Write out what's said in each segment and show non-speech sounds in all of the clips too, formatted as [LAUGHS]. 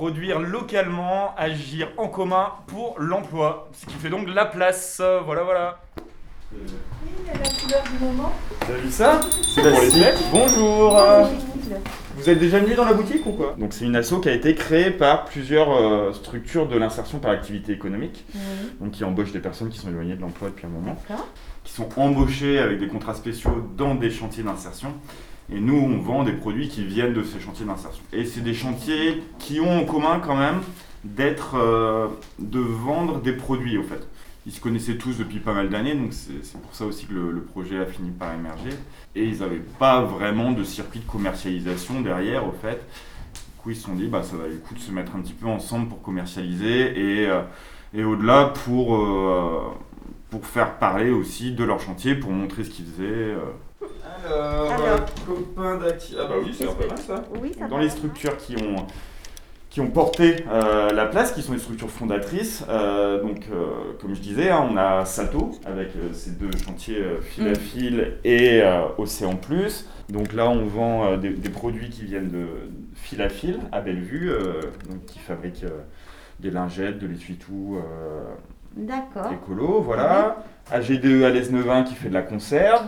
produire localement, agir en commun pour l'emploi. Ce qui fait donc la place. Euh, Voilà, voilà. Oui, la couleur du moment. Vous avez vu ça C'est pour les. Bonjour. Vous êtes déjà venu dans la boutique ou quoi? Donc c'est une asso qui a été créée par plusieurs euh, structures de l'insertion par activité économique, Oui, donc qui embauchent des personnes qui sont éloignées de l'emploi depuis un moment, qui sont embauchées avec des contrats spéciaux dans des chantiers d'insertion. Et nous, on vend des produits qui viennent de ces chantiers d'insertion. Et c'est des chantiers qui ont en commun quand même d'être, euh, de vendre des produits au fait. Ils se connaissaient tous depuis pas mal d'années, donc c'est pour ça aussi que le, projet a fini par émerger. Et ils n'avaient pas vraiment de circuit de commercialisation derrière au fait. Du coup, ils se sont dit, bah, ça valait le coup de se mettre un petit peu ensemble pour commercialiser et, euh, et au-delà pour, euh, pour faire parler aussi de leur chantier, pour montrer ce qu'ils faisaient. Euh. Alors, Alors. copain d'acti... Ah bah oui, c'est un peu mal ça. Oui, ça Dans va. les structures qui ont, qui ont porté euh, la place, qui sont les structures fondatrices, euh, donc euh, comme je disais, hein, on a Sato avec euh, ces deux chantiers euh, fil à Mm. fil et euh, Océan Plus. Donc là, on vend euh, des, des produits qui viennent de fil à fil à Bellevue, euh, donc qui fabriquent euh, des lingettes, de l'essuie-tout euh, D'accord. écolo, voilà. AG2 à l'Esnevin qui fait de la conserve.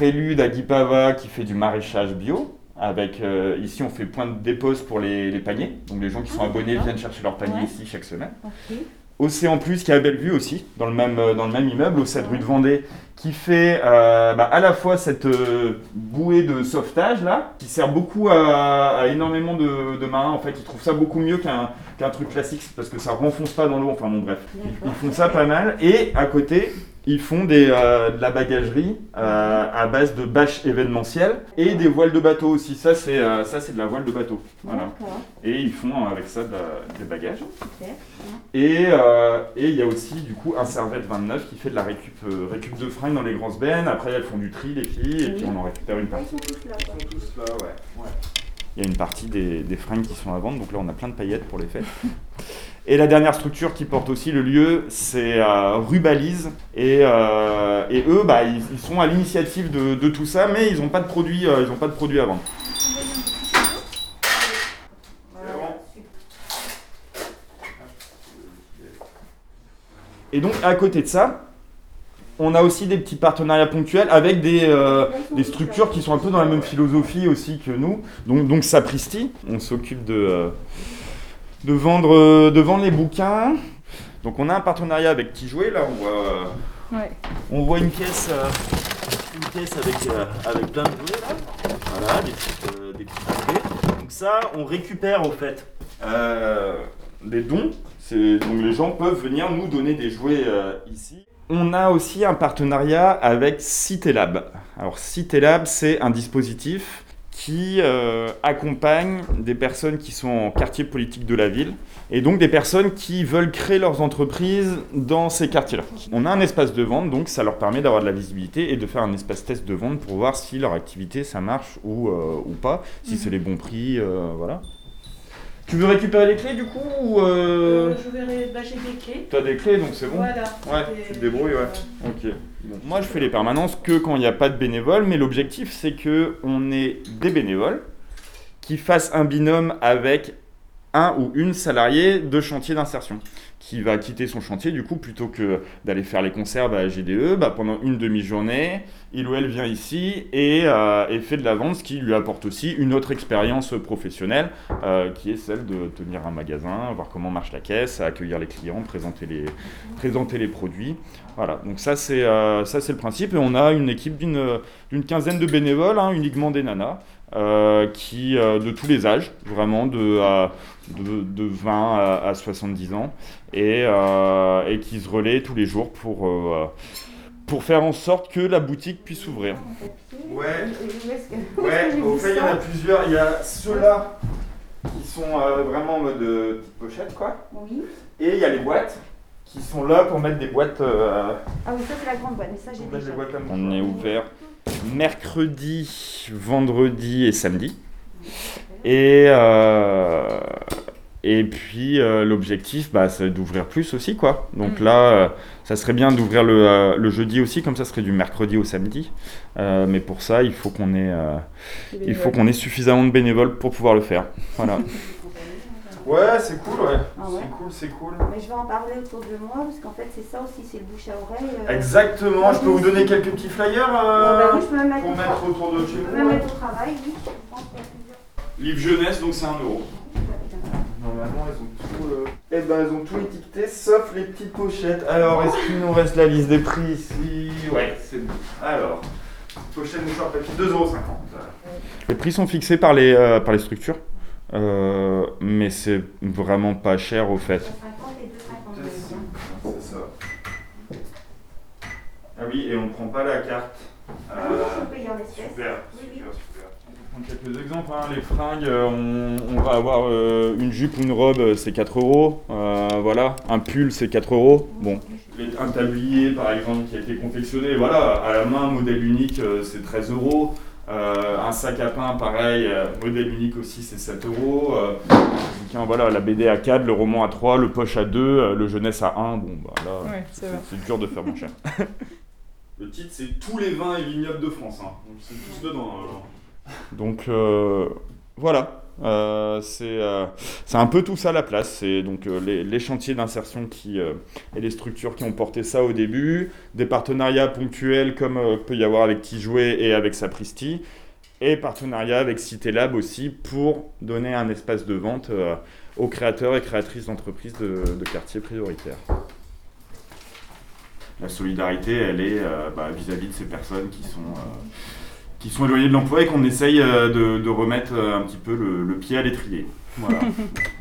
Prélude à Guipava qui fait du maraîchage bio. Avec, euh, ici, on fait point de dépose pour les, les paniers. Donc, les gens qui sont Ah, abonnés viennent chercher leur panier Ouais. ici chaque semaine. Ok. Océan Plus qui est à Bellevue aussi, dans le même, euh, dans le même immeuble, au 7 rue de Vendée, qui fait euh, bah, à la fois cette euh, bouée de sauvetage là, qui sert beaucoup à, à énormément de, de marins. En fait, ils trouvent ça beaucoup mieux qu'un truc classique parce que ça renfonce pas dans l'eau. Enfin, bon, bref. Ils, font ça pas mal. Et à côté, ils font des, euh, de la bagagerie euh, à base de bâches événementielles et des voiles de bateau aussi. Ça, c'est euh, ça, c'est de la voile de bateau. Voilà. Et ils font avec ça de des bagages. Et et il y a aussi du coup un Servette 29 qui fait de la récup, récup de fringues dans les grosses bennes. Après, elles font du tri, les filles, et puis on en récupère une Ouais, partie. Ils sont tous là. quoi. Il y a une partie des, des fringues qui sont à vendre, donc là on a plein de paillettes pour les fêtes. [LAUGHS] Et la dernière structure qui porte aussi le lieu, c'est euh, Rubalise. Et, euh, et eux, bah, ils, sont à l'initiative de, tout ça, mais ils n'ont pas de produits, euh, pas de à vendre. Et donc à côté de ça, on a aussi des petits partenariats ponctuels avec des, euh, structures qui sont un peu dans la même philosophie aussi que nous. Donc, Sapristi, on s'occupe de, de, vendre, euh, de vendre les bouquins. Donc on a un partenariat avec Tijoué, là on voit, euh, Ouais. on voit une caisse, euh, une caisse avec, avec plein de jouets là. Voilà, des petites, des petits jouets. Donc ça, on récupère au fait euh, des dons. C'est- Donc les gens peuvent venir nous donner des jouets euh, ici. On a aussi un partenariat avec Citélab. Alors Citélab, c'est un dispositif qui euh, accompagne des personnes qui sont en quartier politique de la ville et donc des personnes qui veulent créer leurs entreprises dans ces quartiers-là. On a un espace de vente, donc ça leur permet d'avoir de la visibilité et de faire un espace test de vente pour voir si leur activité ça marche ou, euh, ou pas, si c'est les bons prix, euh, voilà. Tu veux récupérer les clés du coup ou euh... Euh, je verrai, bah, j'ai des clés. T'as des clés donc c'est bon Voilà. Ouais, Et- tu te débrouilles, ouais. Ok. Moi, je fais les permanences que quand il n'y a pas de bénévoles, mais l'objectif, c'est que on ait des bénévoles qui fassent un binôme avec un ou une salariée de chantier d'insertion qui va quitter son chantier du coup plutôt que d'aller faire les conserves à GDE bah, pendant une demi-journée il ou elle vient ici et, euh, et fait de la vente ce qui lui apporte aussi une autre expérience professionnelle euh, qui est celle de tenir un magasin voir comment marche la caisse accueillir les clients présenter les, présenter les produits. Voilà. Donc ça c'est euh, ça c'est le principe. Et on a une équipe d'une d'une quinzaine de bénévoles hein, uniquement des nanas euh, qui euh, de tous les âges vraiment de, euh, de, de 20 à, à 70 ans et, euh, et qui se relaient tous les jours pour, euh, pour faire en sorte que la boutique puisse s'ouvrir. Ouais. J'ai au fait, il y en a plusieurs. Il y a ceux-là qui sont euh, vraiment en mode petite pochette, quoi. Oui. Et il y a les boîtes qui sont là pour mettre des boîtes. euh, Ah oui, ça c'est la grande boîte, mais ça j'ai déjà. des boîtes à On est ouvert mercredi, vendredi et samedi. Et, euh, et puis euh, l'objectif, bah, c'est d'ouvrir plus aussi, quoi. Donc Mm. là, euh, ça serait bien d'ouvrir le, le jeudi aussi, comme ça serait du mercredi au samedi. Mais pour ça, il faut qu'on ait, il faut qu'on ait suffisamment de bénévoles pour pouvoir le faire. Voilà. [LAUGHS] Ouais, c'est cool, ouais. Ah ouais. C'est cool, c'est cool. Mais je vais en parler autour de moi parce qu'en fait c'est ça aussi, c'est le bouche à oreille. euh. Exactement, je peux vous donner quelques petits flyers euh, Ouais, bah oui, je peux même mettre, pour mettre tra- autour de je chez vous. même ouais. mettre au travail, oui. Je. Livre jeunesse, donc c'est un euro. Normalement, elles ont tout. euh, Eh ben, elles ont tout étiqueté sauf les petites pochettes. Alors, est-ce qu'il nous reste la liste des prix ici? Ouais, c'est bon. Alors, pochette mouchoir papier 2,50€. Les prix sont fixés par les, euh, par les structures, euh, mais c'est vraiment pas cher au fait. 50 et 2,50. C'est ça. Ah oui, et on prend pas la carte. Ah espèces. Super, super, super. On peut prendre quelques exemples. hein. Les fringues, euh, on, on va avoir euh, une jupe ou une robe, euh, c'est 4 euros. Euh, voilà, un pull, c'est 4 euros. Bon. Un tablier, par exemple, qui a été confectionné, voilà, à la main, modèle unique, euh, c'est 13 euros. Euh, un sac à pain, pareil, euh, modèle unique aussi, c'est 7 euros. Euh, voilà, la BD à 4, le roman à 3, le poche à 2, euh, le jeunesse à 1. Bon, bah là, Ouais, c'est dur de faire moins cher. [LAUGHS] Le titre, c'est Tous les vins et vignobles de France. hein. Donc, c'est tous dedans. alors. Donc, euh, voilà. Euh, c'est euh, c'est un peu tout ça la place. C'est donc euh, les, chantiers d'insertion qui et les structures qui ont porté ça au début, des partenariats ponctuels comme peut y avoir avec Tijoué et avec Sapristi, et partenariat avec Cité Lab aussi pour donner un espace de vente aux créateurs et créatrices d'entreprises de, quartiers prioritaires. La solidarité, elle est bah, vis-à-vis de ces personnes qui sont, qui sont éloignées de l'emploi et qu'on essaye euh, de, de remettre euh, un petit peu le, le pied à l'étrier. Voilà. [LAUGHS]